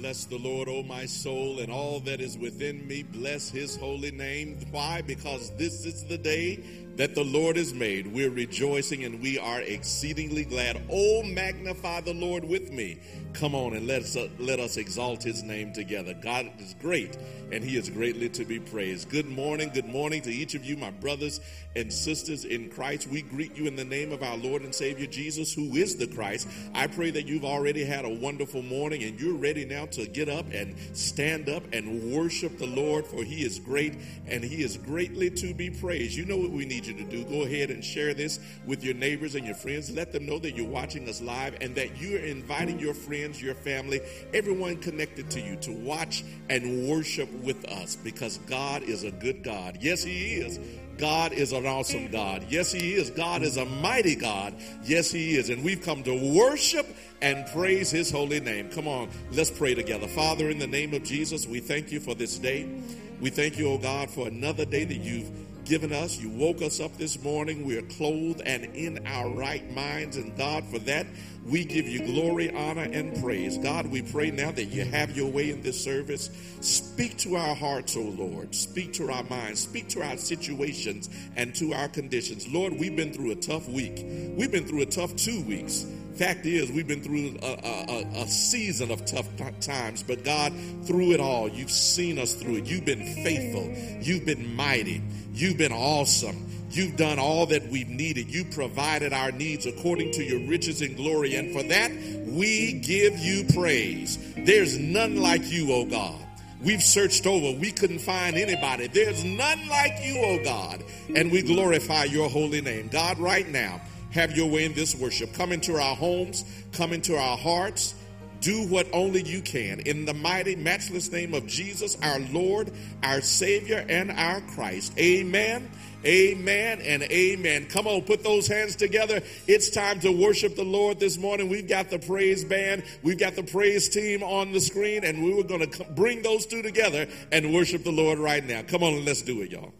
Bless the Lord, O my soul, and all that is within me. Bless his holy name. Why? Because this is the day that the Lord has made. We're rejoicing and we are exceedingly glad. Oh, magnify the Lord with me. Come on and let us, uh, let us exalt his name together. God is great and he is greatly to be praised. Good morning. Good morning to each of you, my brothers and sisters in Christ. We greet you in the name of our Lord and Savior Jesus, who is the Christ. I pray that you've already had a wonderful morning and you're ready now to get up and stand up and worship the Lord, for he is great and he is greatly to be praised. You know what we need you to do. Go ahead and share this with your neighbors and your friends. Let them know that you're watching us live and that you're inviting your friends, your family, everyone connected to you to watch and worship with us because God is a good God. Yes, He is. God is an awesome God. Yes, He is. God is a mighty God. Yes, He is. And we've come to worship and praise His holy name. Come on, let's pray together. Father, in the name of Jesus, we thank you for this day. We thank you, oh God, for another day that you've given us. You woke us up this morning. We are clothed and in our right minds. And God, for that, we give you glory, honor, and praise. God, we pray now that you have your way in this service. Speak to our hearts, O Lord. Speak to our minds. Speak to our situations and to our conditions. Lord, we've been through a tough week. We've been through a tough two weeks. Fact is, we've been through a, a, a season of tough times, but God, through it all, you've seen us through it. You've been faithful. You've been mighty. You've been awesome. You've done all that we've needed. You provided our needs according to your riches and glory. And for that, we give you praise. There's none like you, O God. We've searched over. We couldn't find anybody. There's none like you, O God. And we glorify your holy name. God, right now, have your way in this worship. Come into our homes, come into our hearts. Do what only you can. In the mighty, matchless name of Jesus, our Lord, our Savior, and our Christ. Amen. Amen and amen. Come on, put those hands together. It's time to worship the Lord this morning. We've got the praise band, we've got the praise team on the screen, and we were going to bring those two together and worship the Lord right now. Come on, let's do it, y'all.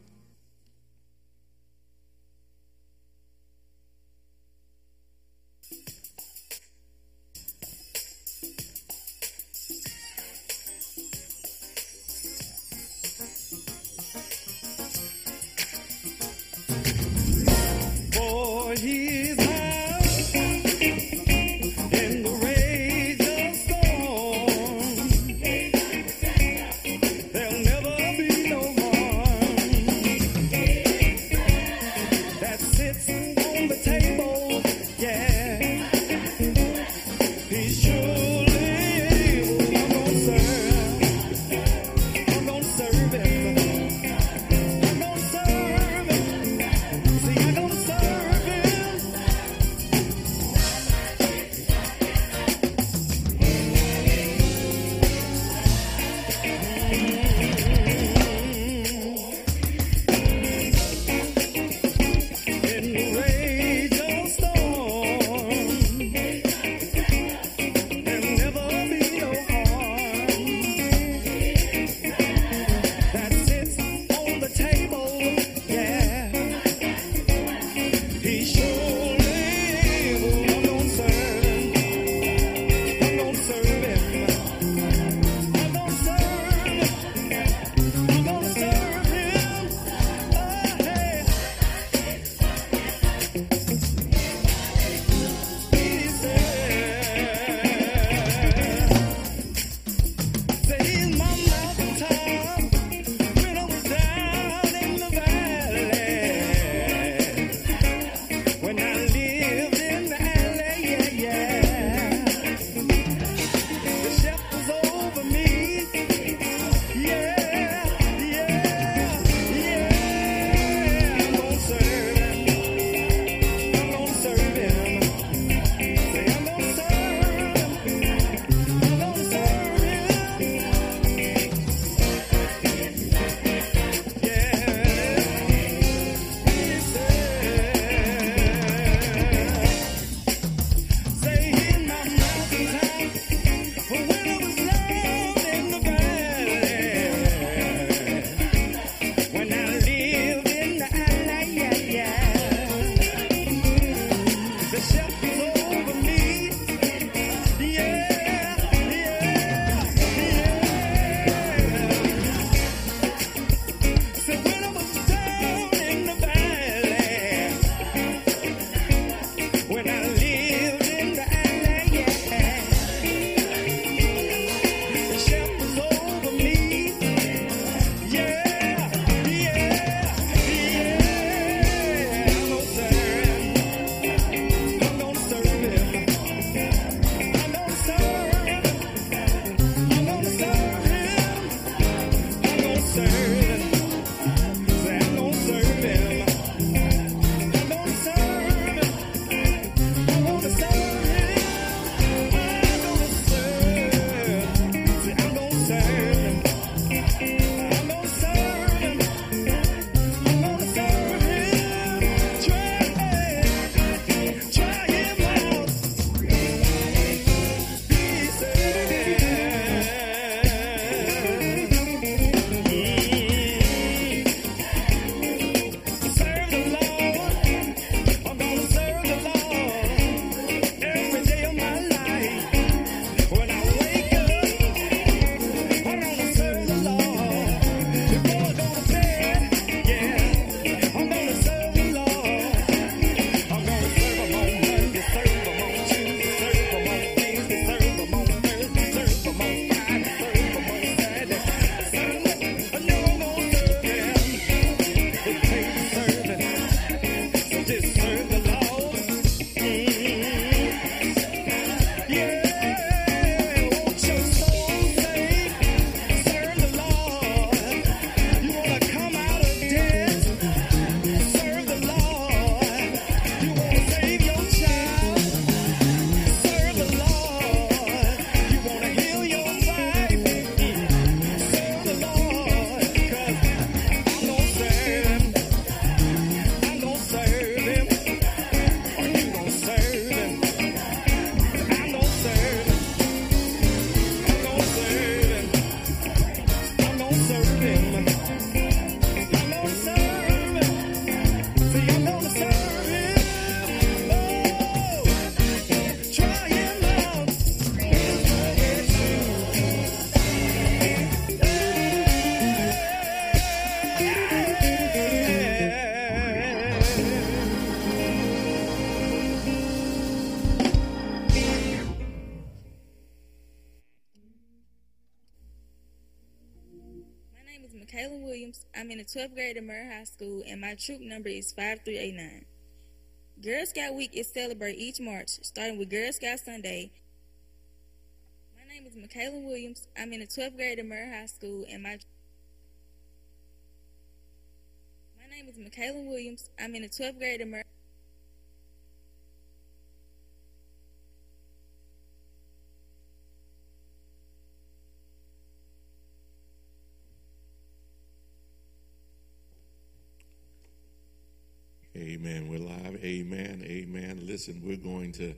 The 12th grade at Murrah High School, and my troop number is 5389. Girl Scout Week is celebrated each March, starting with Girl Scout Sunday. My name is Michaela Williams. I'm in the 12th grade at Murrah High School, and my my name is Michaela Williams. I'm in the 12th grade at Murrah. Amen. We're live. Amen. Amen. Listen, we're going to,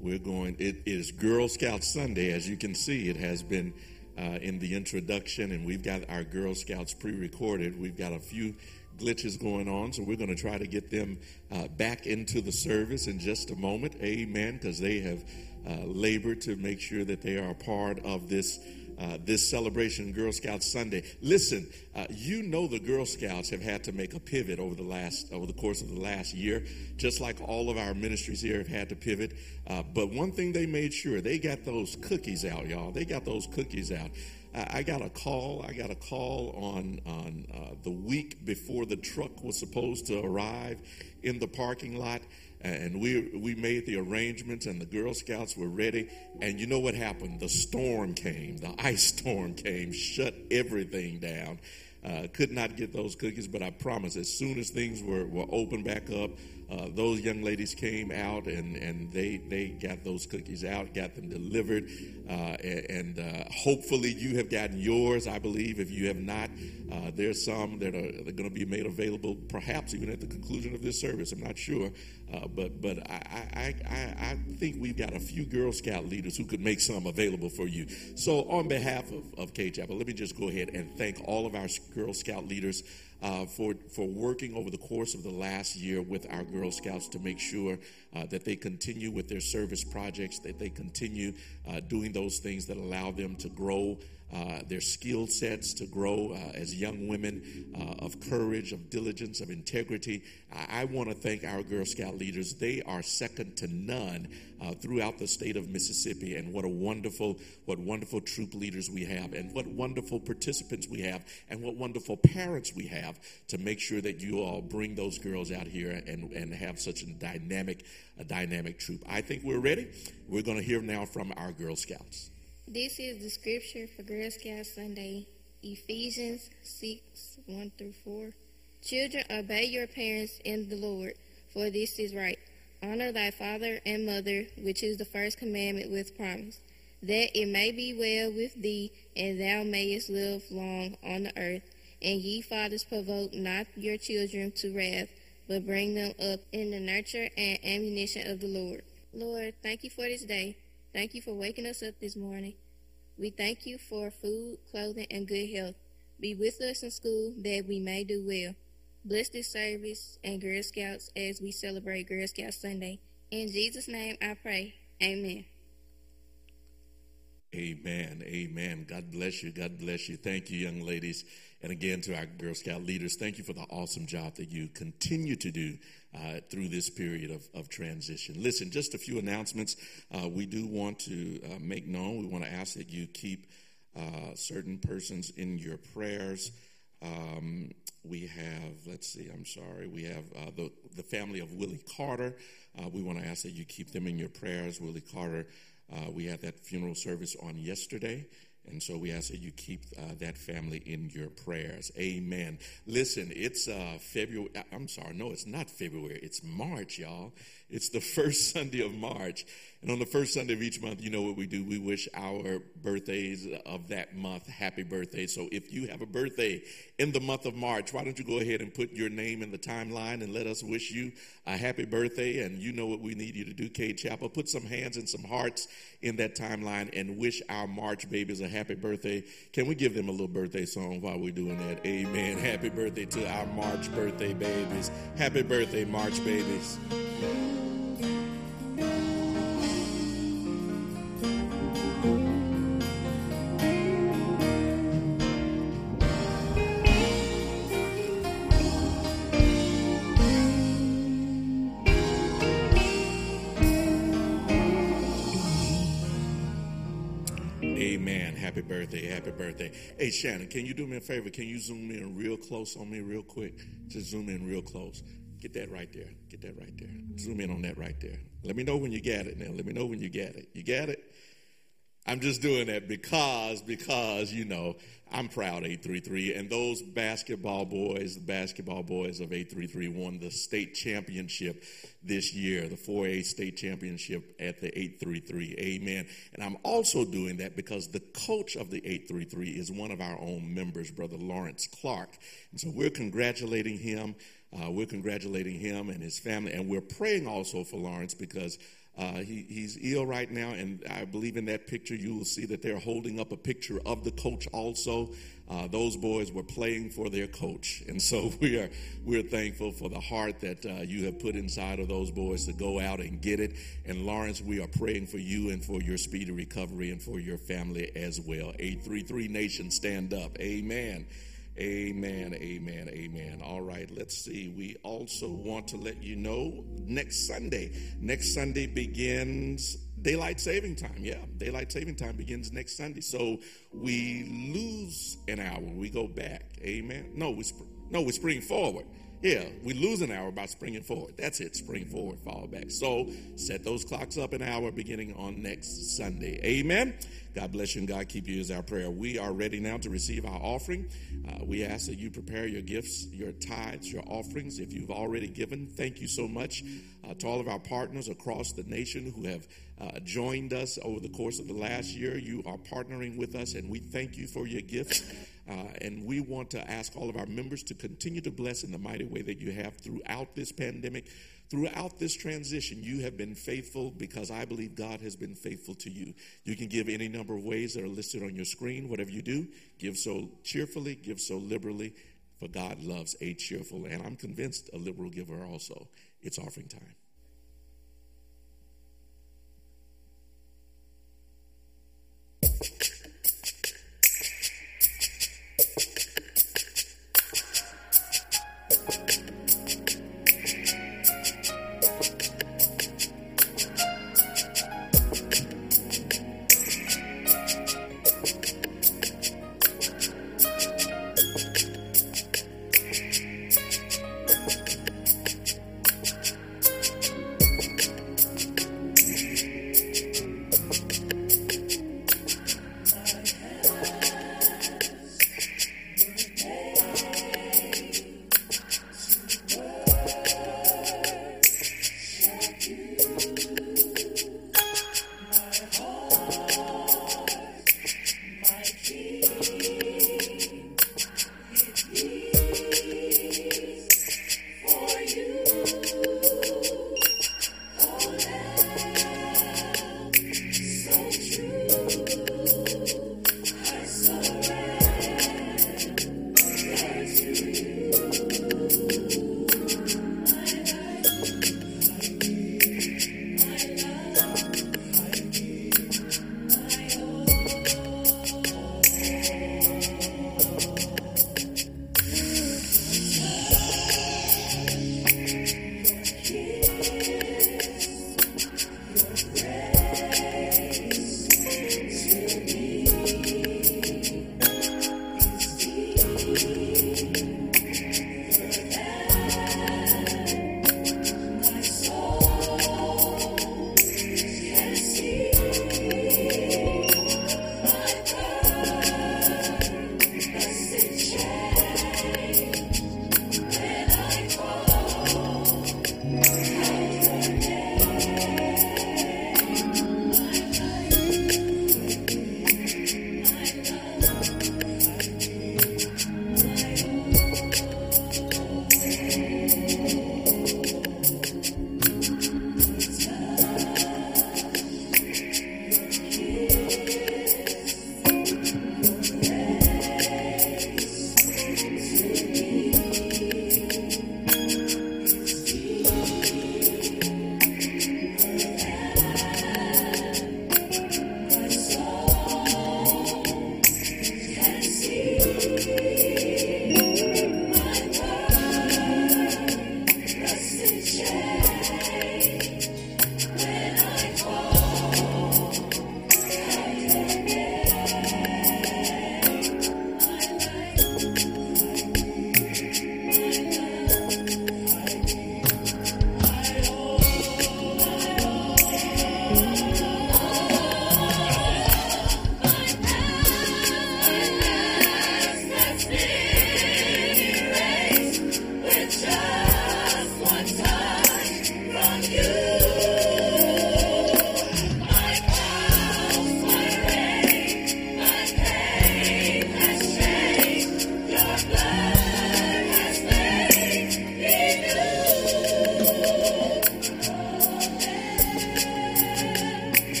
we're going, it is Girl Scout Sunday. As you can see, it has been uh, in the introduction, and we've got our Girl Scouts pre recorded. We've got a few glitches going on, so we're going to try to get them uh, back into the service in just a moment. Amen. Because they have uh, labored to make sure that they are a part of this uh, this celebration, Girl Scouts Sunday. Listen, uh, you know the Girl Scouts have had to make a pivot over the last over the course of the last year, just like all of our ministries here have had to pivot. Uh, but one thing they made sure they got those cookies out, y'all. They got those cookies out. I got a call. I got a call on on uh, the week before the truck was supposed to arrive in the parking lot and we we made the arrangements and the girl scouts were ready. And you know what happened? The storm came. The ice storm came shut everything down. Uh, could not get those cookies but i promise as soon as things were, were open back up uh, those young ladies came out and, and they, they got those cookies out, got them delivered, uh, and, uh, hopefully you have gotten yours. I believe if you have not, uh, there's some that are, going to be made available, perhaps even at the conclusion of this service. I'm not sure, uh, but but I, I, I, I think we've got a few Girl Scout leaders who could make some available for you. So on behalf of, of Cade Chapel, let me just go ahead and thank all of our Girl Scout leaders uh, for, for working over the course of the last year with our Girl Scouts to make sure uh, that they continue with their service projects, that they continue uh, doing those things that allow them to grow uh, their skill sets to grow uh, as young women uh, of courage, of diligence, of integrity. I, I want to thank our Girl Scout leaders. They are second to none uh, throughout the state of Mississippi, and what a wonderful, what wonderful troop leaders we have, and what wonderful participants we have, and what wonderful parents we have to make sure that you all bring those girls out here and, and have such a dynamic, a dynamic troop. I think we're ready. We're going to hear now from our Girl Scouts. This is the scripture for Girl Scout Sunday, Ephesians 6 1 through 4. Children, obey your parents in the Lord, for this is right. Honor thy father and mother, which is the first commandment with promise, that it may be well with thee, and thou mayest live long on the earth. And ye fathers, provoke not your children to wrath, but bring them up in the nurture and ammunition of the Lord. Lord, thank you for this day. Thank you for waking us up this morning. We thank you for food, clothing, and good health. Be with us in school that we may do well. Bless this service and Girl Scouts as we celebrate Girl Scout Sunday. In Jesus' name I pray. Amen. Amen. Amen. God bless you. God bless you. Thank you, young ladies. And again, to our Girl Scout leaders, thank you for the awesome job that you continue to do uh, through this period of, of transition. Listen, just a few announcements. Uh, we do want to uh, make known, we want to ask that you keep uh, certain persons in your prayers. Um, we have, let's see, I'm sorry, we have uh, the, the family of Willie Carter. Uh, we want to ask that you keep them in your prayers. Willie Carter, we had that funeral service on yesterday. And so we ask that you keep uh, that family in your prayers. Amen. Listen, it's uh, February. I'm sorry. No, it's not February. It's March, y'all. It's the first Sunday of March. And on the first Sunday of each month, you know what we do? We wish our birthdays of that month happy birthday. So if you have a birthday in the month of March, why don't you go ahead and put your name in the timeline and let us wish you a happy birthday? And you know what we need you to do, Cade Chapel. Put some hands and some hearts in that timeline and wish our March babies a happy birthday. Can we give them a little birthday song while we're doing that? Amen. Happy birthday to our March birthday babies. Happy birthday, March babies. Happy birthday, happy birthday. Hey, Shannon, can you do me a favor? Can you zoom in real close on me, real quick? Just zoom in real close. Get that right there. Get that right there. Zoom in on that right there. Let me know when you got it now. Let me know when you got it. You got it? I'm just doing that because, because, you know, I'm proud 833. And those basketball boys, the basketball boys of 833 won the state championship this year, the 4A state championship at the 833. Amen. And I'm also doing that because the coach of the 833 is one of our own members, Brother Lawrence Clark. And so we're congratulating him. Uh, we're congratulating him and his family. And we're praying also for Lawrence because uh, he, he's ill right now, and I believe in that picture you will see that they're holding up a picture of the coach also. Uh, those boys were playing for their coach, and so we are we're thankful for the heart that uh, you have put inside of those boys to go out and get it. And Lawrence, we are praying for you and for your speedy recovery and for your family as well. Eight three three Nation, stand up, Amen. Amen, amen, amen. All right, let's see. We also want to let you know next Sunday. Next Sunday begins daylight saving time. Yeah, daylight saving time begins next Sunday. So we lose an hour. We go back. Amen. No, we sp- no, we spring forward. Yeah, we lose an hour by springing forward. That's it, spring forward, fall back. So set those clocks up an hour beginning on next Sunday. Amen. God bless you and God keep you is our prayer. We are ready now to receive our offering. Uh, we ask that you prepare your gifts, your tithes, your offerings. If you've already given, thank you so much uh, to all of our partners across the nation who have uh, joined us over the course of the last year. You are partnering with us, and we thank you for your gifts. Uh, and we want to ask all of our members to continue to bless in the mighty way that you have throughout this pandemic. Throughout this transition, you have been faithful because I believe God has been faithful to you. You can give any number of ways that are listed on your screen. Whatever you do, give so cheerfully, give so liberally, for God loves a cheerful. And I'm convinced a liberal giver also. It's offering time.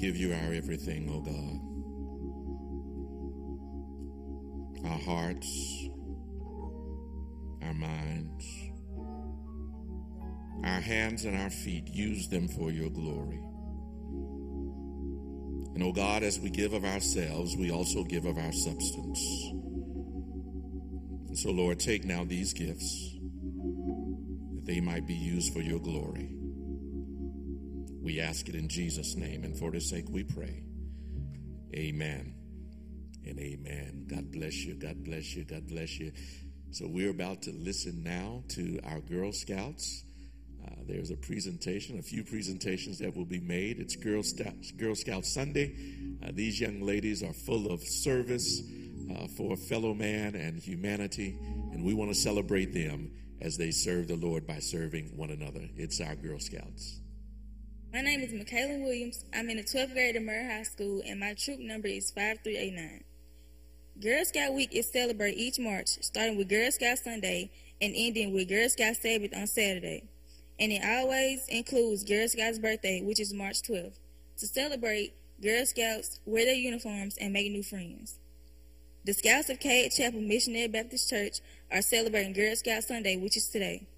Give you our everything, O God. Our hearts, our minds, our hands, and our feet, use them for your glory. And, O God, as we give of ourselves, we also give of our substance. And so, Lord, take now these gifts that they might be used for your glory. We ask it in Jesus' name, and for his sake we pray. Amen and amen. God bless you. God bless you. God bless you. So we're about to listen now to our Girl Scouts. Uh, there's a presentation, a few presentations that will be made. It's Girl, Scouts, Girl Scout Sunday. Uh, these young ladies are full of service uh, for fellow man and humanity, and we want to celebrate them as they serve the Lord by serving one another. It's our Girl Scouts. My name is Michaela Williams. I'm in the 12th grade at Murrah High School, and my troop number is 5389. Girl Scout Week is celebrated each March, starting with Girl Scout Sunday and ending with Girl Scout Sabbath on Saturday. And it always includes Girl Scouts' birthday, which is March 12th. To celebrate, Girl Scouts wear their uniforms and make new friends. The Scouts of Cade Chapel Missionary Baptist Church are celebrating Girl Scout Sunday, which is today.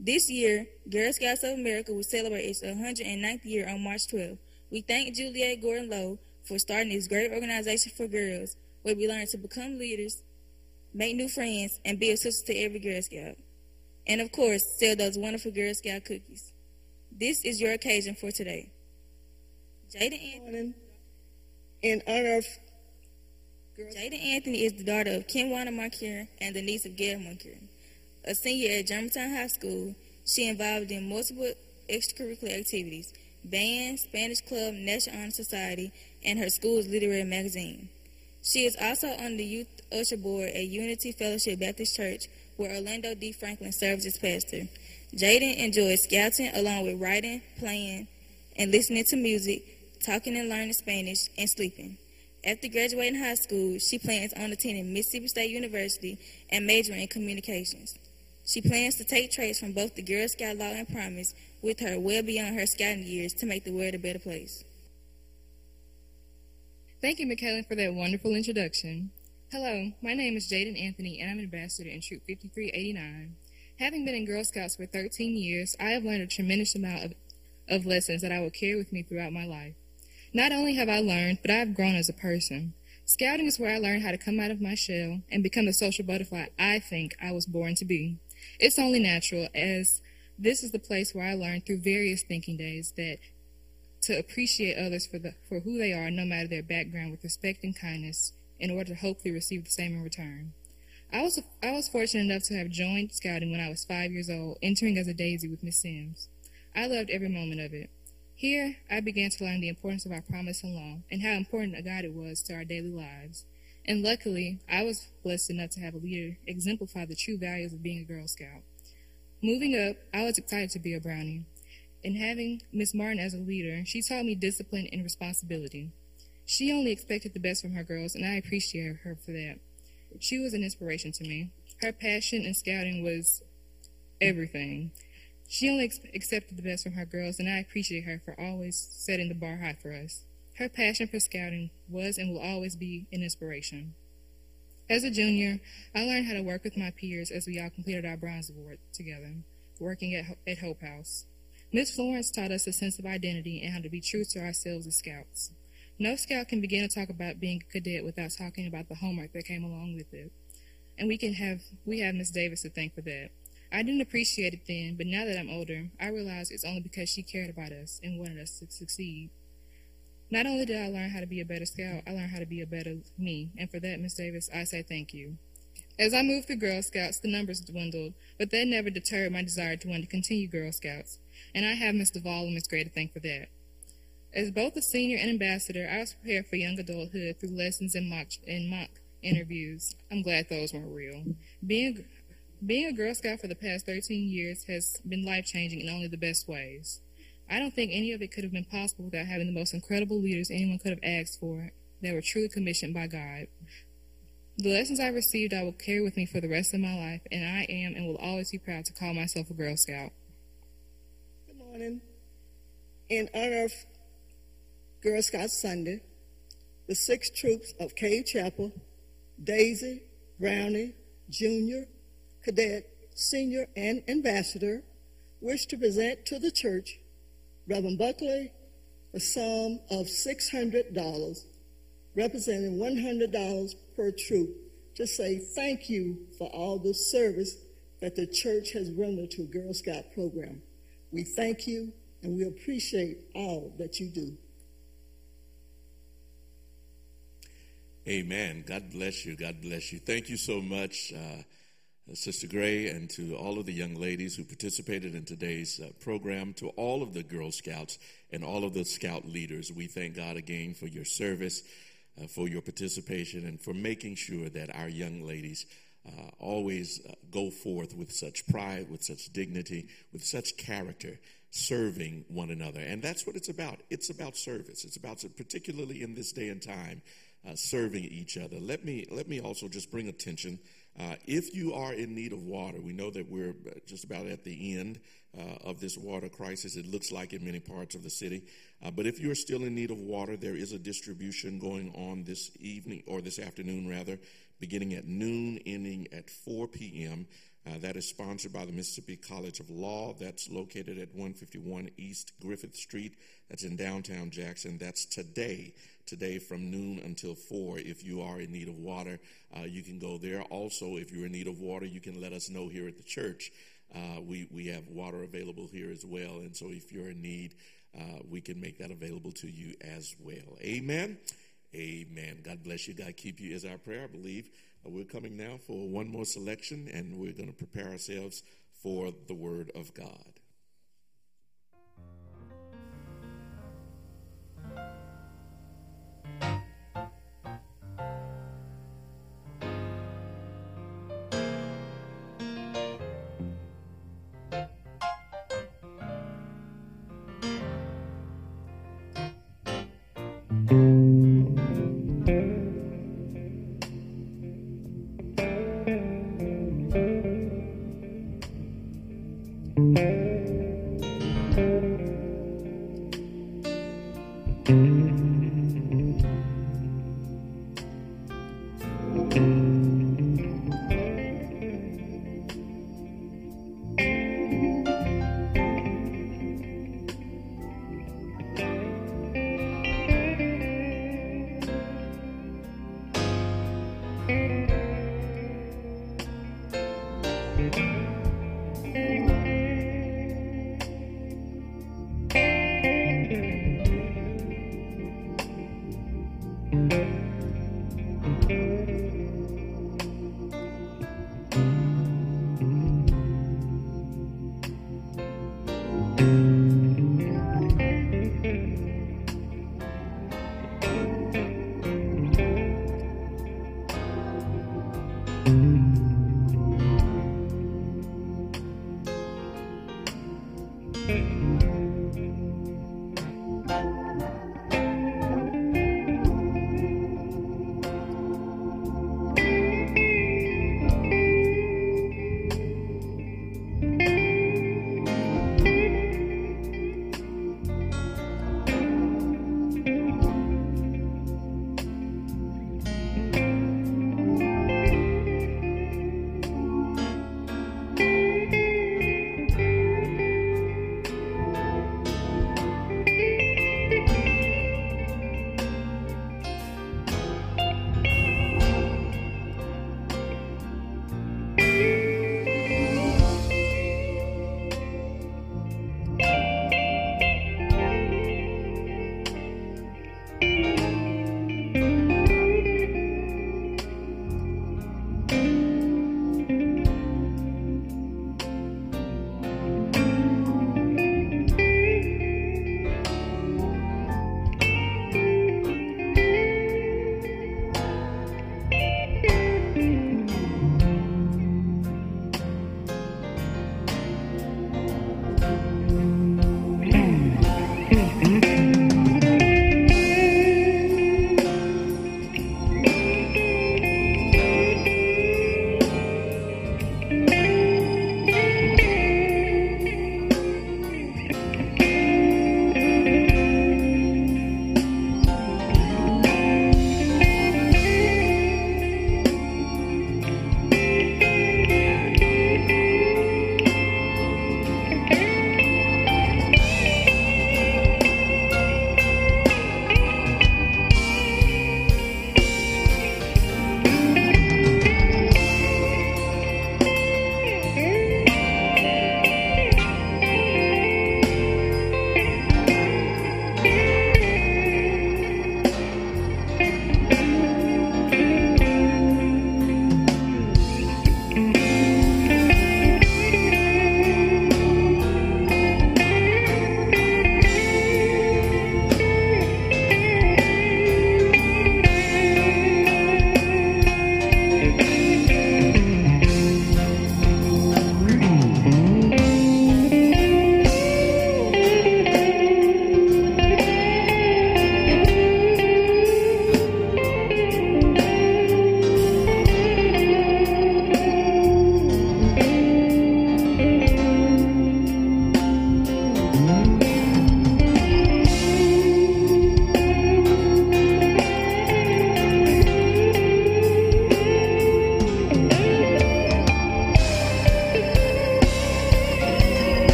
This year, Girl Scouts of America will celebrate its 109th year on March 12th. We thank Juliette Gordon Low for starting this great organization for girls where we learn to become leaders, make new friends, and be a sister to every Girl Scout. And of course, sell those wonderful Girl Scout cookies. This is your occasion for today. Jada Anthony, in honor of Jada Anthony is the daughter of Kimwana Moncur and the niece of Gail Moncur. A senior at Germantown High School, she involved in multiple extracurricular activities, band, Spanish club, National Honor Society, and her school's literary magazine. She is also on the youth usher board at Unity Fellowship Baptist Church, where Orlando D. Franklin serves as pastor. Jaden enjoys scouting along with writing, playing, and listening to music, talking and learning Spanish, and sleeping. After graduating high school, she plans on attending Mississippi State University and majoring in communications. She plans to take traits from both the Girl Scout Law and Promise with her well beyond her scouting years to make the world a better place. Thank you, McKellen, for that wonderful introduction. Hello, my name is Jaden Anthony, and I'm an ambassador in Troop 5389. Having been in Girl Scouts for 13 years, I have learned a tremendous amount of, of lessons that I will carry with me throughout my life. Not only have I learned, but I have grown as a person. Scouting is where I learned how to come out of my shell and become the social butterfly I think I was born to be. It's only natural, as this is the place where I learned through various thinking days that to appreciate others for, the, for who they are, no matter their background, with respect and kindness, in order to hopefully receive the same in return. I was I was fortunate enough to have joined scouting when I was five years old, entering as a daisy with Miss Sims. I loved every moment of it. Here, I began to learn the importance of our promise and law, and how important a guide it was to our daily lives. And luckily, I was blessed enough to have a leader exemplify the true values of being a Girl Scout. Moving up, I was excited to be a Brownie. And having Miss Martin as a leader, she taught me discipline and responsibility. She only expected the best from her girls, and I appreciate her for that. She was an inspiration to me. Her passion in scouting was everything. She only ex- accepted the best from her girls, and I appreciate her for always setting the bar high for us. Her passion for scouting was and will always be an inspiration. As a junior, I learned how to work with my peers as we all completed our bronze award together, working at, at Hope House. Miss Florence taught us a sense of identity and how to be true to ourselves as scouts. No scout can begin to talk about being a cadet without talking about the homework that came along with it. And we can have we have Miss Davis to thank for that. I didn't appreciate it then, but now that I'm older, I realize it's only because she cared about us and wanted us to succeed. Not only did I learn how to be a better scout, I learned how to be a better me, and for that, Miss Davis, I say thank you. As I moved through Girl Scouts, the numbers dwindled, but that never deterred my desire to want to continue Girl Scouts, and I have Miss Duvall and Miss Gray to thank for that. As both a senior and ambassador, I was prepared for young adulthood through lessons and mock, and mock interviews. I'm glad those weren't real. Being, being a Girl Scout for the past 13 years has been life changing in only the best ways. I don't think any of it could have been possible without having the most incredible leaders anyone could have asked for that were truly commissioned by God. The lessons I received I will carry with me for the rest of my life, and I am and will always be proud to call myself a Girl Scout. Good morning. In honor of Girl Scout Sunday, the six troops of Cade Chapel, Daisy, Brownie, Junior, Cadet, Senior, and Ambassador, wish to present to the church Reverend Buckley a sum of $600, representing $100 per troop, to say thank you for all the service that the church has rendered to Girl Scout program. We thank you and we appreciate all that you do. Amen. God bless you. God bless you. Thank you so much, uh, Sister Gray, and to all of the young ladies who participated in today's uh, program, to all of the Girl Scouts and all of the Scout leaders. We thank God again for your service, uh, for your participation, and for making sure that our young ladies uh, always uh, go forth with such pride, with such dignity, with such character, serving one another. And that's what it's about. It's about service. It's about, particularly in this day and time, uh, serving each other. Let me let me also just bring attention. Uh, if you are in need of water, we know that we're just about at the end uh, of this water crisis. It looks like in many parts of the city. Uh, but if you're still in need of water, there is a distribution going on this evening or this afternoon, rather, beginning at noon, ending at 4 p.m. Uh, that is sponsored by the Mississippi College of Law. That's located at 151 East Griffith Street. That's in downtown Jackson. That's today today from noon until 4. If you are in need of water, uh, you can go there. Also, if you're in need of water, you can let us know here at the church. uh, we, we have water available here as well. And so if you're in need, uh, we can make that available to you as well. Amen. Amen. God bless you. God keep you is our prayer, I believe. Uh, we're coming now for one more selection, and we're going to prepare ourselves for the Word of God.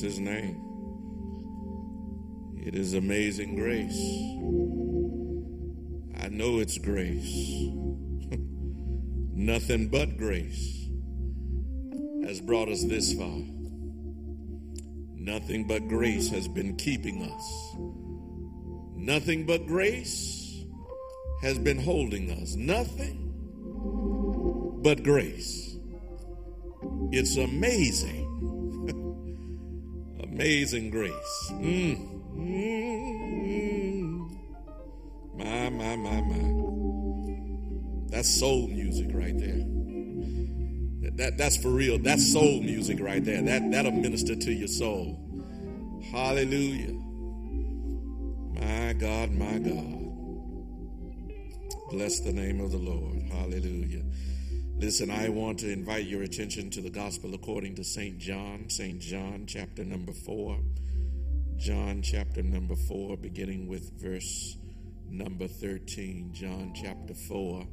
His name. It is amazing grace. I know it's grace. Nothing but grace has brought us this far. Nothing but grace has been keeping us. Nothing but grace has been holding us. Nothing but grace. It's amazing. Amazing grace. Mm. Mm. My, my, my, my. That's soul music right there. That, that's for real. That's soul music right there. That, that'll minister to your soul. Hallelujah. My God, my God. Bless the name of the Lord. Hallelujah. Listen, I want to invite your attention to the gospel according to St. John, St. John, chapter number four. John, chapter number four, beginning with verse number 13. John, chapter four,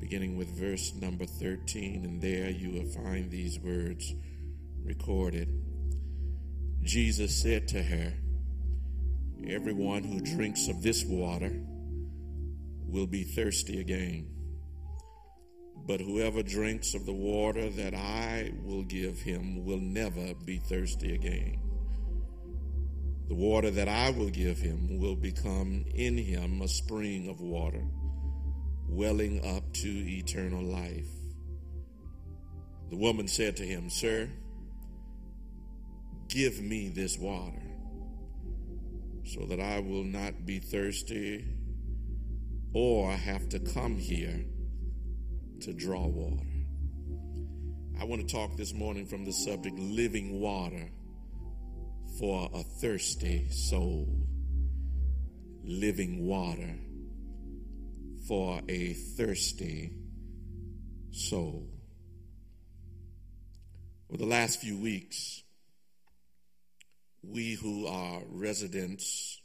beginning with verse number 13. And there you will find these words recorded. Jesus said to her, Everyone who drinks of this water will be thirsty again. But whoever drinks of the water that I will give him will never be thirsty again. The water that I will give him will become in him a spring of water, welling up to eternal life. The woman said to him, Sir, give me this water so that I will not be thirsty or have to come here to draw water. I want to talk this morning from the subject living water for a thirsty soul. Living water for a thirsty soul. For the last few weeks, we who are residents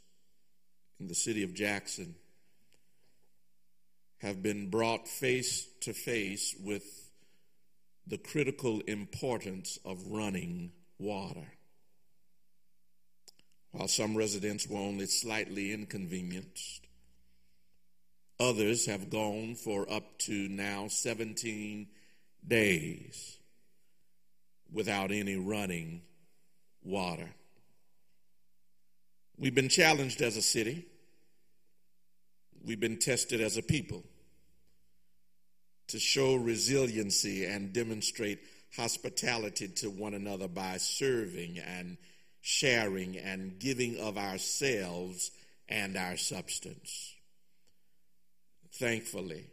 in the city of Jackson have been brought face to face with the critical importance of running water. While some residents were only slightly inconvenienced, others have gone for up to now 17 days without any running water. We've been challenged as a city we've been tested as a people to show resiliency and demonstrate hospitality to one another by serving and sharing and giving of ourselves and our substance. Thankfully,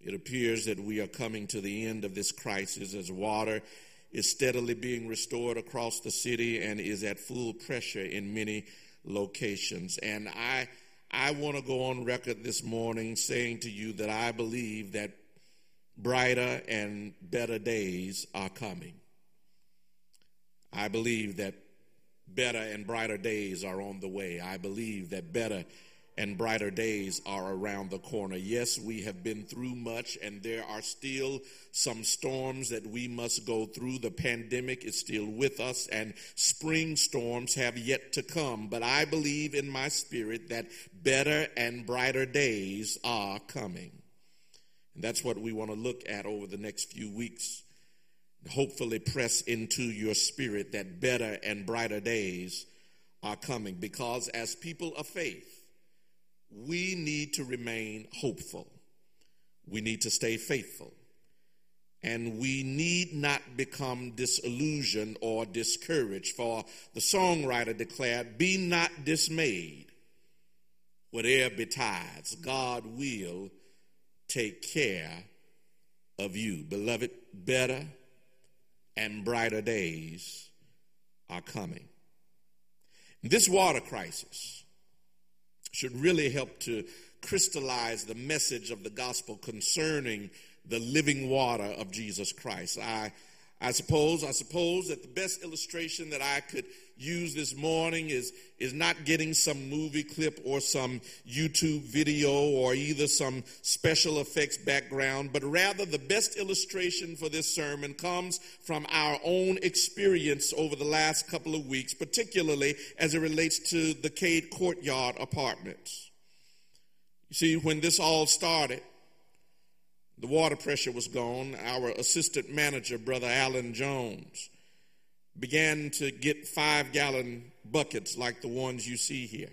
it appears that we are coming to the end of this crisis as water is steadily being restored across the city and is at full pressure in many locations. And I I want to go on record this morning saying to you that I believe that brighter and better days are coming. I believe that better and brighter days are on the way. I believe that better and brighter days are around the corner. Yes, we have been through much, and there are still some storms that we must go through. The pandemic is still with us, and spring storms have yet to come. But I believe in my spirit that better and brighter days are coming. And that's what we want to look at over the next few weeks. Hopefully, press into your spirit that better and brighter days are coming because, as people of faith, we need to remain hopeful. We need to stay faithful. And we need not become disillusioned or discouraged. For the songwriter declared, Be not dismayed. Whatever betides, God will take care of you. Beloved, better and brighter days are coming. This water crisis should really help to crystallize the message of the gospel concerning the living water of Jesus Christ. I, I suppose, I suppose that the best illustration that I could use this morning is, is not getting some movie clip or some YouTube video or either some special effects background, but rather the best illustration for this sermon comes from our own experience over the last couple of weeks, particularly as it relates to the Cade Courtyard apartments. You see, when this all started, the water pressure was gone. Our assistant manager, Brother Alan Jones, began to get five gallon buckets like the ones you see here.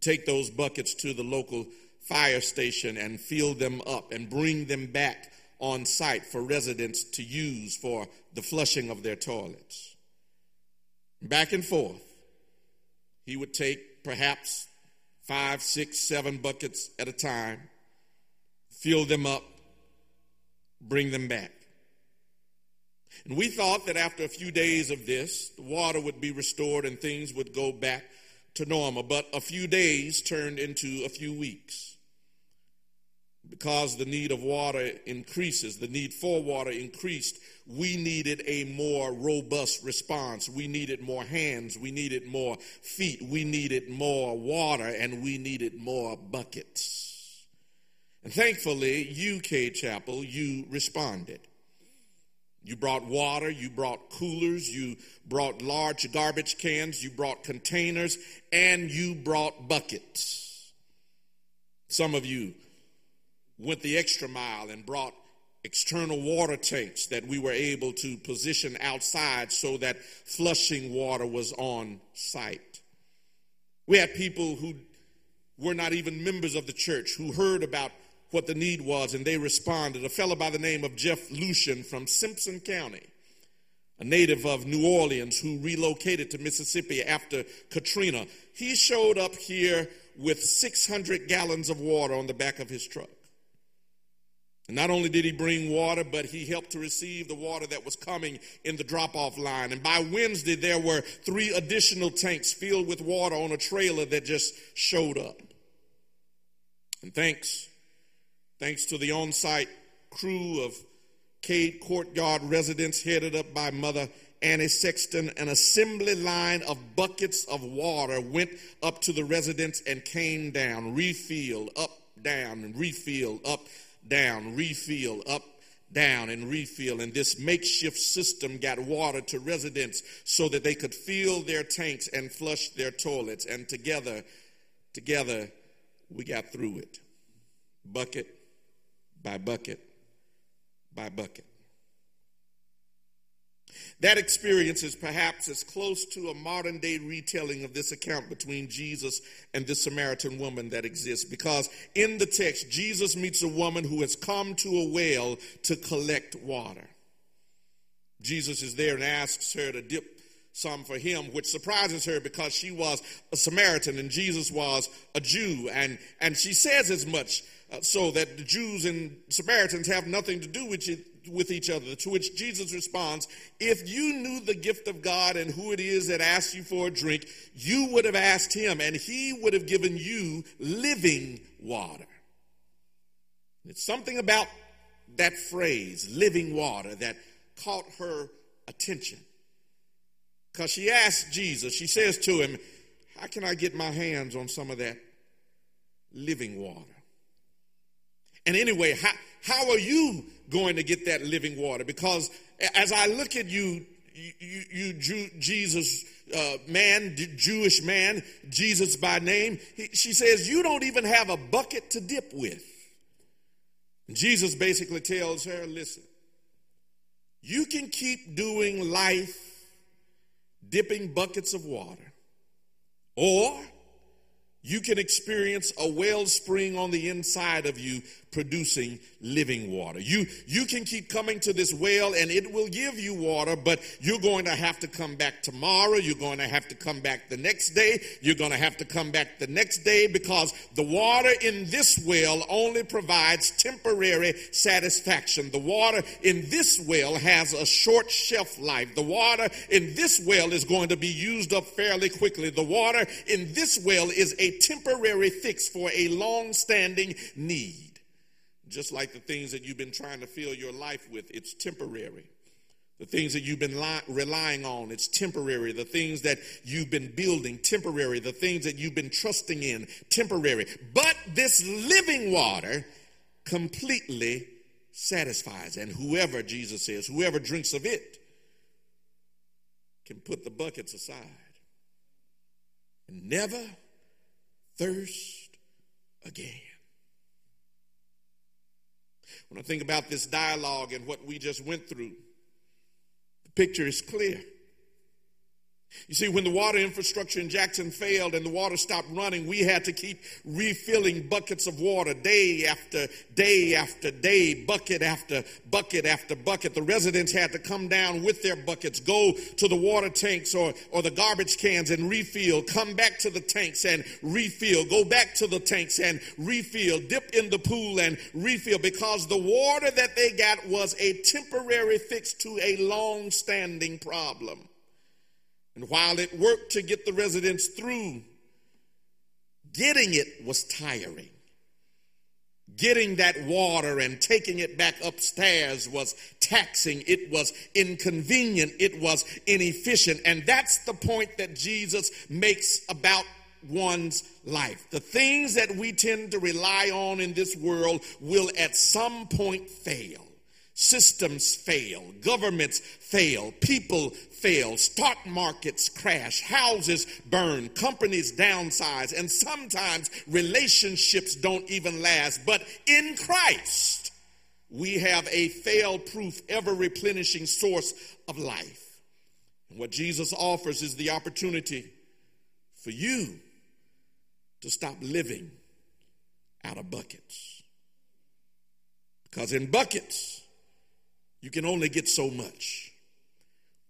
Take those buckets to the local fire station and fill them up and bring them back on site for residents to use for the flushing of their toilets. Back and forth, he would take perhaps five, six, seven buckets at a time fill them up, bring them back. And we thought that after a few days of this, the water would be restored and things would go back to normal. But a few days turned into a few weeks. Because the need of water increases, the need for water increased, we needed a more robust response. We needed more hands, we needed more feet, we needed more water, and we needed more buckets. And thankfully, Cade Chapel, you responded. You brought water, you brought coolers, you brought large garbage cans, you brought containers, and you brought buckets. Some of you went the extra mile and brought external water tanks that we were able to position outside so that flushing water was on site. We had people who were not even members of the church who heard about what the need was, and they responded. A fellow by the name of Jeff Lucian from Simpson County, a native of New Orleans who relocated to Mississippi after Katrina, he showed up here with 600 gallons of water on the back of his truck. And not only did he bring water, but he helped to receive the water that was coming in the drop off line. And by Wednesday, there were three additional tanks filled with water on a trailer that just showed up. And thanks thanks to the on site crew of Cade Courtyard residents headed up by Mother Annie Sexton, an assembly line of buckets of water went up to the residents and came down, refilled, up, down, and refill, up, down, refilled, up, down, and refill. And this makeshift system got water to residents so that they could fill their tanks and flush their toilets. And together, together, we got through it. Bucket by bucket by bucket. That experience is perhaps as close to a modern day retelling of this account between Jesus and the Samaritan woman that exists because in the text, Jesus meets a woman who has come to a well to collect water. Jesus is there and asks her to dip some for him, which surprises her because she was a Samaritan and Jesus was a Jew. And, and she says as much so that the Jews and Samaritans have nothing to do with, with each other. To which Jesus responds, If you knew the gift of God and who it is that asks you for a drink, you would have asked him, and he would have given you living water. It's something about that phrase, living water, that caught her attention. Because she asked Jesus, she says to him, How can I get my hands on some of that living water? And anyway, how, how are you going to get that living water? Because as I look at you, you, you Jew, Jesus uh, man, Jewish man, Jesus by name, he, she says, You don't even have a bucket to dip with. And Jesus basically tells her, Listen, you can keep doing life dipping buckets of water, or you can experience a wellspring on the inside of you producing living water. You, you can keep coming to this well and it will give you water, but you're going to have to come back tomorrow. You're going to have to come back the next day. You're going to have to come back the next day because the water in this well only provides temporary satisfaction. The water in this well has a short shelf life. The water in this well is going to be used up fairly quickly. The water in this well is a temporary fix for a long standing need just like the things that you've been trying to fill your life with, it's temporary. The things that you've been li- relying on, it's temporary. The things that you've been building, temporary. The things that you've been trusting in, temporary. But this living water completely satisfies. And whoever, Jesus says, whoever drinks of it can put the buckets aside and never thirst again. When I think about this dialogue and what we just went through, the picture is clear. You see, when the water infrastructure in Jackson failed and the water stopped running, we had to keep refilling buckets of water day after day after day, bucket after bucket after bucket. The residents had to come down with their buckets, go to the water tanks or, or the garbage cans and refill, come back to the tanks and refill, go back to the tanks and refill, dip in the pool and refill because the water that they got was a temporary fix to a long standing problem. And while it worked to get the residents through, getting it was tiring. Getting that water and taking it back upstairs was taxing. It was inconvenient. It was inefficient. And that's the point that Jesus makes about one's life. The things that we tend to rely on in this world will at some point fail. Systems fail, governments fail, people fail, stock markets crash, houses burn, companies downsize, and sometimes relationships don't even last. But in Christ, we have a fail proof, ever replenishing source of life. And what Jesus offers is the opportunity for you to stop living out of buckets. Because in buckets, you can only get so much.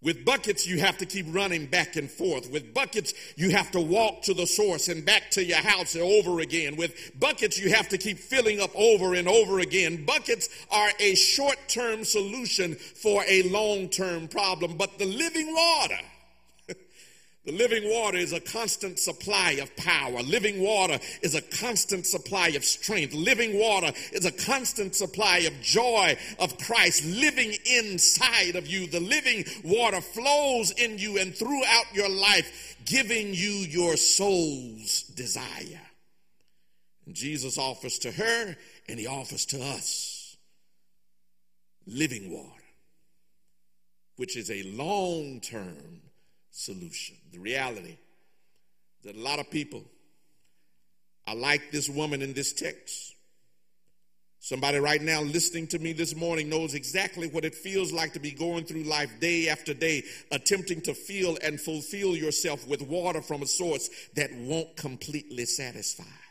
With buckets, you have to keep running back and forth. With buckets, you have to walk to the source and back to your house over again. With buckets, you have to keep filling up over and over again. Buckets are a short term solution for a long term problem, but the living water the living water is a constant supply of power. Living water is a constant supply of strength. Living water is a constant supply of joy of Christ living inside of you. The living water flows in you and throughout your life, giving you your soul's desire. And Jesus offers to her and he offers to us living water, which is a long term solution. The reality that a lot of people are like this woman in this text. Somebody right now listening to me this morning knows exactly what it feels like to be going through life day after day, attempting to fill and fulfill yourself with water from a source that won't completely satisfy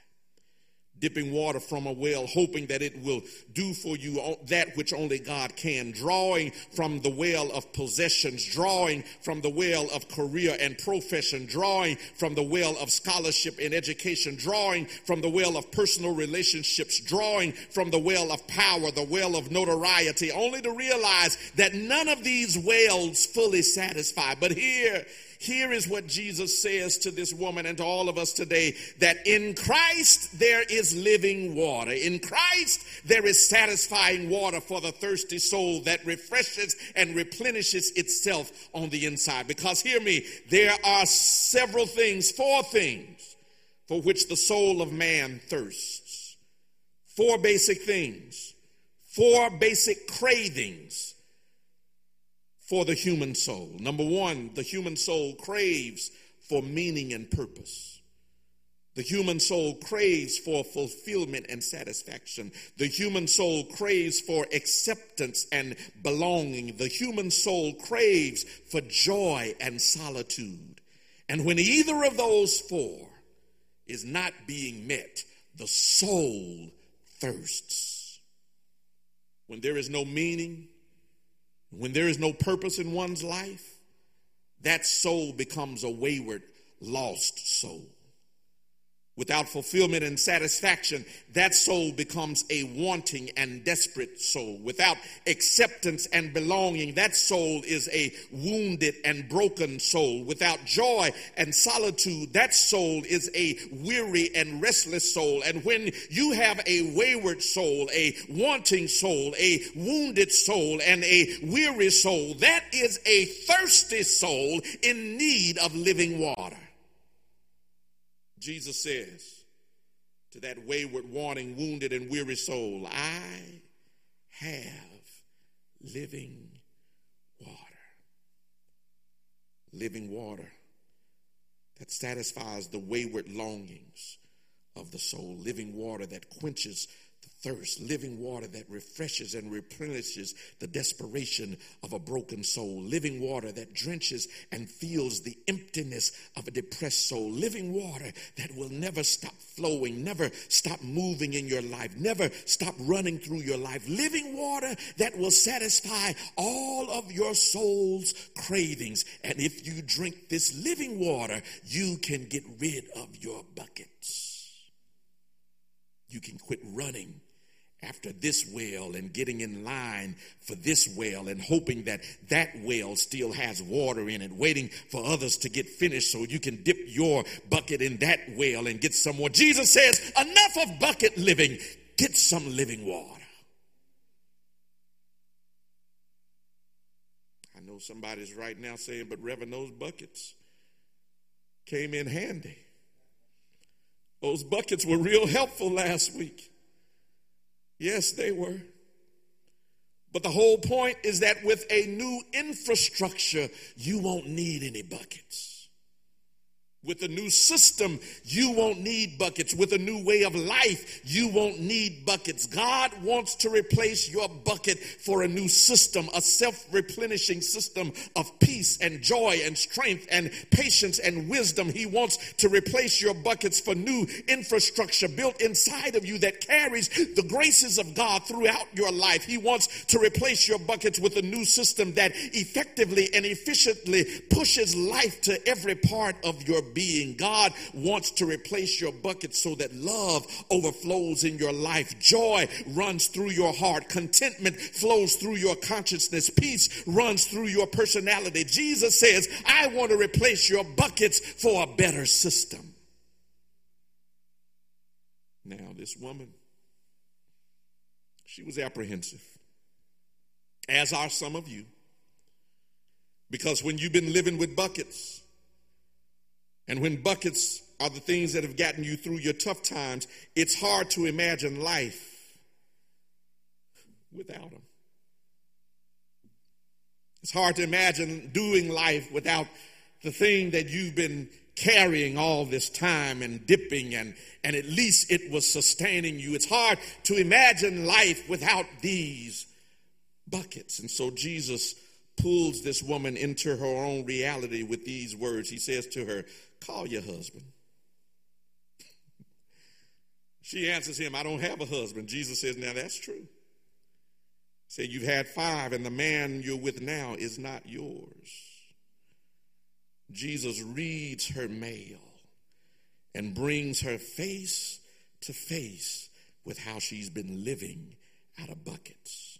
dipping water from a well, hoping that it will do for you that which only God can, drawing from the well of possessions, drawing from the well of career and profession, drawing from the well of scholarship and education, drawing from the well of personal relationships, drawing from the well of power, the well of notoriety, only to realize that none of these wells fully satisfy. But here, here is what Jesus says to this woman and to all of us today that in Christ there is living water. In Christ there is satisfying water for the thirsty soul that refreshes and replenishes itself on the inside. Because hear me, there are several things, four things for which the soul of man thirsts. Four basic things, four basic cravings for the human soul. Number one, the human soul craves for meaning and purpose. The human soul craves for fulfillment and satisfaction. The human soul craves for acceptance and belonging. The human soul craves for joy and solitude. And when either of those four is not being met, the soul thirsts. When there is no meaning, when there is no purpose in one's life, that soul becomes a wayward, lost soul. Without fulfillment and satisfaction, that soul becomes a wanting and desperate soul. Without acceptance and belonging, that soul is a wounded and broken soul. Without joy and solitude, that soul is a weary and restless soul. And when you have a wayward soul, a wanting soul, a wounded soul, and a weary soul, that is a thirsty soul in need of living water. Jesus says to that wayward, wanting, wounded, and weary soul, I have living water. Living water that satisfies the wayward longings of the soul, living water that quenches thirst, living water that refreshes and replenishes the desperation of a broken soul, living water that drenches and feels the emptiness of a depressed soul, living water that will never stop flowing, never stop moving in your life, never stop running through your life, living water that will satisfy all of your soul's cravings. And if you drink this living water, you can get rid of your buckets. You can quit running after this well and getting in line for this well and hoping that that well still has water in it, waiting for others to get finished so you can dip your bucket in that well and get some more. Jesus says, enough of bucket living, get some living water. I know somebody's right now saying, but Reverend, those buckets came in handy. Those buckets were real helpful last week. Yes, they were. But the whole point is that with a new infrastructure, you won't need any buckets. With a new system, you won't need buckets. With a new way of life, you won't need buckets. God wants to replace your bucket for a new system, a self replenishing system of peace and joy and strength and patience and wisdom. He wants to replace your buckets for new infrastructure built inside of you that carries the graces of God throughout your life. He wants to replace your buckets with a new system that effectively and efficiently pushes life to every part of your being. God wants to replace your bucket so that love overflows in your life. Joy runs through your heart. Contentment flows through your consciousness. Peace runs through your personality. Jesus says, I want to replace your buckets for a better system. Now, this woman, she was apprehensive, as are some of you. Because when you've been living with buckets, and when buckets are the things that have gotten you through your tough times, it's hard to imagine life without them. It's hard to imagine doing life without the thing that you've been carrying all this time and dipping and and at least it was sustaining you. It's hard to imagine life without these buckets. And so Jesus pulls this woman into her own reality with these words. He says to her, Call your husband. She answers him, I don't have a husband. Jesus says, Now that's true. Say, You've had five, and the man you're with now is not yours. Jesus reads her mail and brings her face to face with how she's been living out of buckets.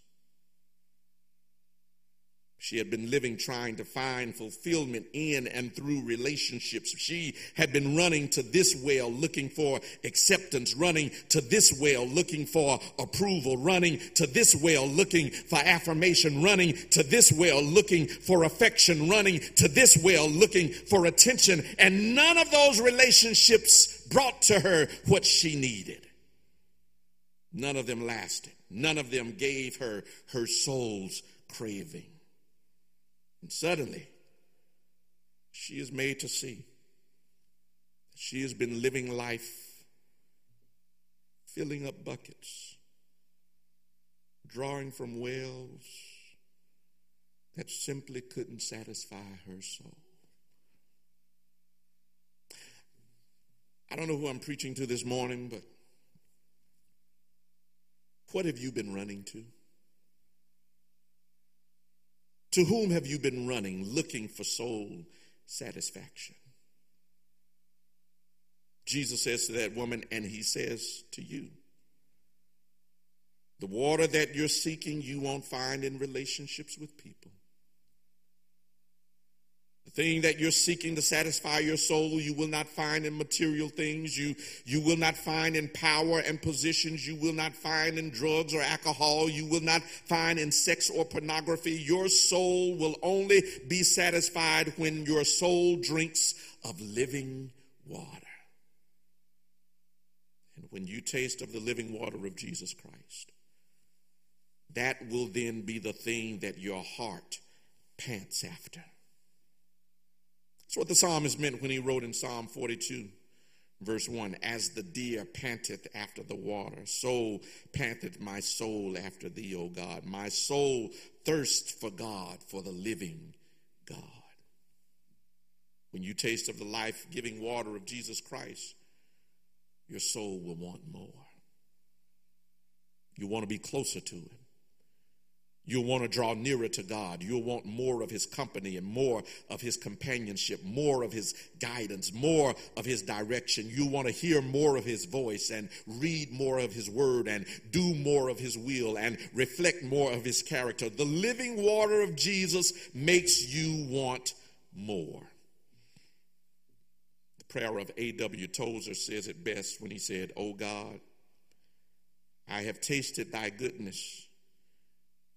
She had been living trying to find fulfillment in and through relationships. She had been running to this well looking for acceptance, running to this well looking for approval, running to this well looking for affirmation, running to this well looking for affection, running to this well looking for attention. And none of those relationships brought to her what she needed. None of them lasted. None of them gave her her soul's craving. And suddenly, she is made to see that she has been living life filling up buckets, drawing from wells that simply couldn't satisfy her soul. I don't know who I'm preaching to this morning, but what have you been running to? To whom have you been running looking for soul satisfaction? Jesus says to that woman, and he says to you, the water that you're seeking, you won't find in relationships with people. Thing that you're seeking to satisfy your soul, you will not find in material things. You, you will not find in power and positions. You will not find in drugs or alcohol. You will not find in sex or pornography. Your soul will only be satisfied when your soul drinks of living water. And when you taste of the living water of Jesus Christ, that will then be the thing that your heart pants after. That's what the psalmist meant when he wrote in Psalm 42, verse 1 As the deer panteth after the water, so panteth my soul after thee, O God. My soul thirsts for God, for the living God. When you taste of the life giving water of Jesus Christ, your soul will want more. You want to be closer to Him. You'll want to draw nearer to God. You'll want more of His company and more of His companionship, more of His guidance, more of His direction. You want to hear more of His voice and read more of His word and do more of His will and reflect more of His character. The living water of Jesus makes you want more. The prayer of A.W. Tozer says it best when he said, Oh God, I have tasted thy goodness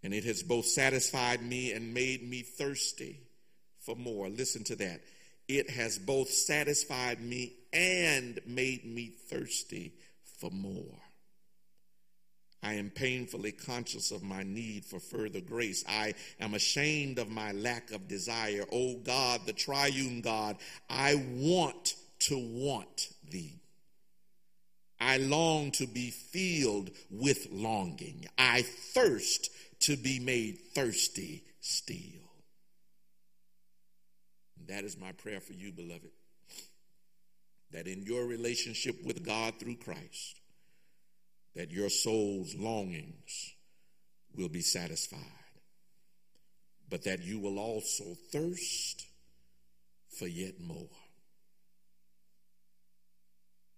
and it has both satisfied me and made me thirsty for more. Listen to that. It has both satisfied me and made me thirsty for more. I am painfully conscious of my need for further grace. I am ashamed of my lack of desire. Oh God, the triune God, I want to want thee. I long to be filled with longing. I thirst to be made thirsty still. And that is my prayer for you, beloved. That in your relationship with God through Christ, that your soul's longings will be satisfied, but that you will also thirst for yet more.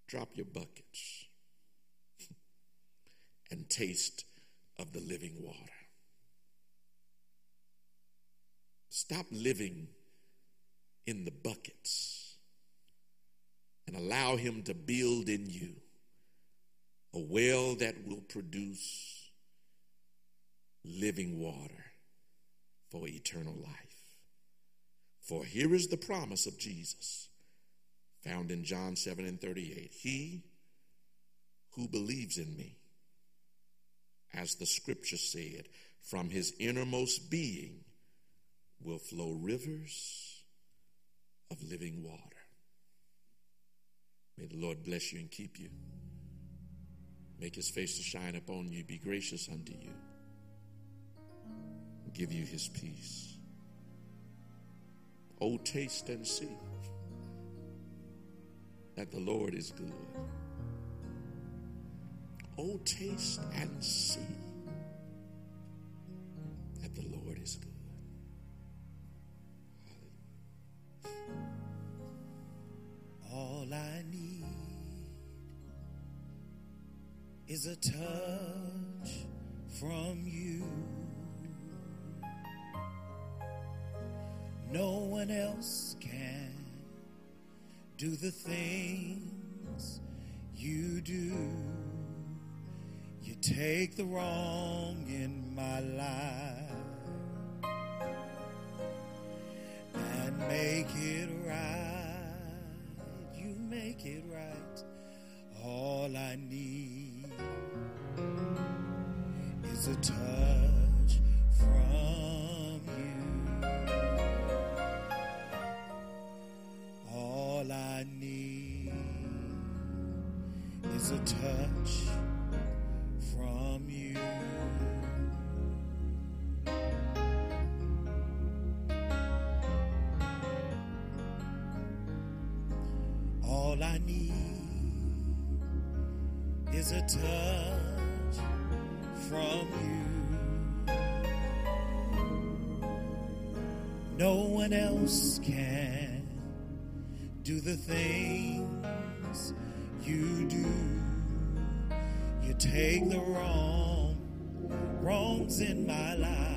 Drop your buckets and taste of the living water. Stop living in the buckets and allow Him to build in you a well that will produce living water for eternal life. For here is the promise of Jesus found in John 7 and 38. He who believes in me, as the scripture said, from his innermost being will flow rivers of living water. May the Lord bless you and keep you. Make his face to shine upon you, be gracious unto you, give you his peace. Oh, taste and see that the Lord is good. Oh, taste and see that the Lord is good. All I need is a touch from you. No one else can do the things you do. You take the wrong in my life and make it right You make it right. All I need is a touch touch from you. All I need is a touch from you. No one else can do the things you do. Take the wrong, wrongs in my life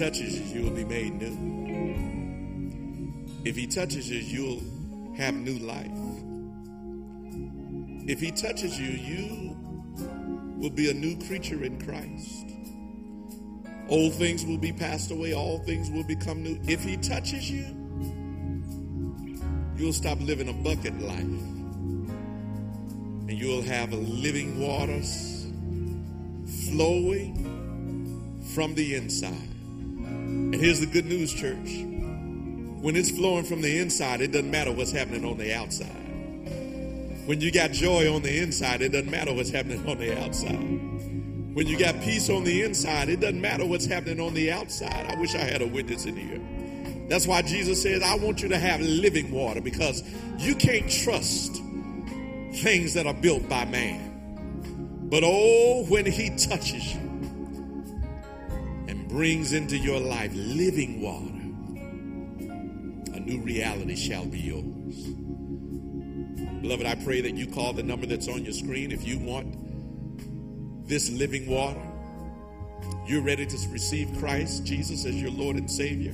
touches you, you'll be made new. If he touches you, you'll have new life. If he touches you, you will be a new creature in Christ. Old things will be passed away, all things will become new. If he touches you, you'll stop living a bucket life. And you'll have living waters flowing from the inside. And here's the good news, church. When it's flowing from the inside, it doesn't matter what's happening on the outside. When you got joy on the inside, it doesn't matter what's happening on the outside. When you got peace on the inside, it doesn't matter what's happening on the outside. I wish I had a witness in here. That's why Jesus says, I want you to have living water because you can't trust things that are built by man. But oh, when he touches you brings into your life living water, a new reality shall be yours. Beloved, I pray that you call the number that's on your screen if you want this living water. You're ready to receive Christ Jesus as your Lord and Savior.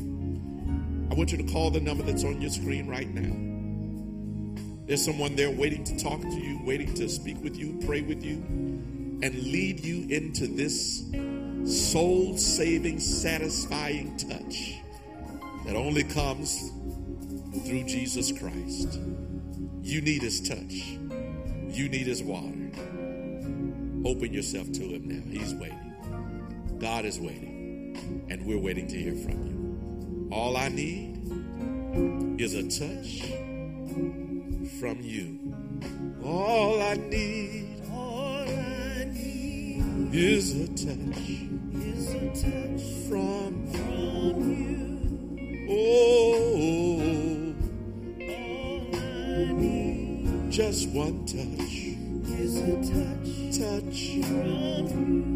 I want you to call the number that's on your screen right now. There's someone there waiting to talk to you, waiting to speak with you, pray with you, and lead you into this soul saving, satisfying touch that only comes through Jesus Christ. You need his touch, you need his water. Open yourself to him now. He's waiting. God is waiting, and we're waiting to hear from you. All I need is a touch from you. All I need, all I need is a touch, touch from, from you. Oh, all I need, just one touch, is a touch, touch from you.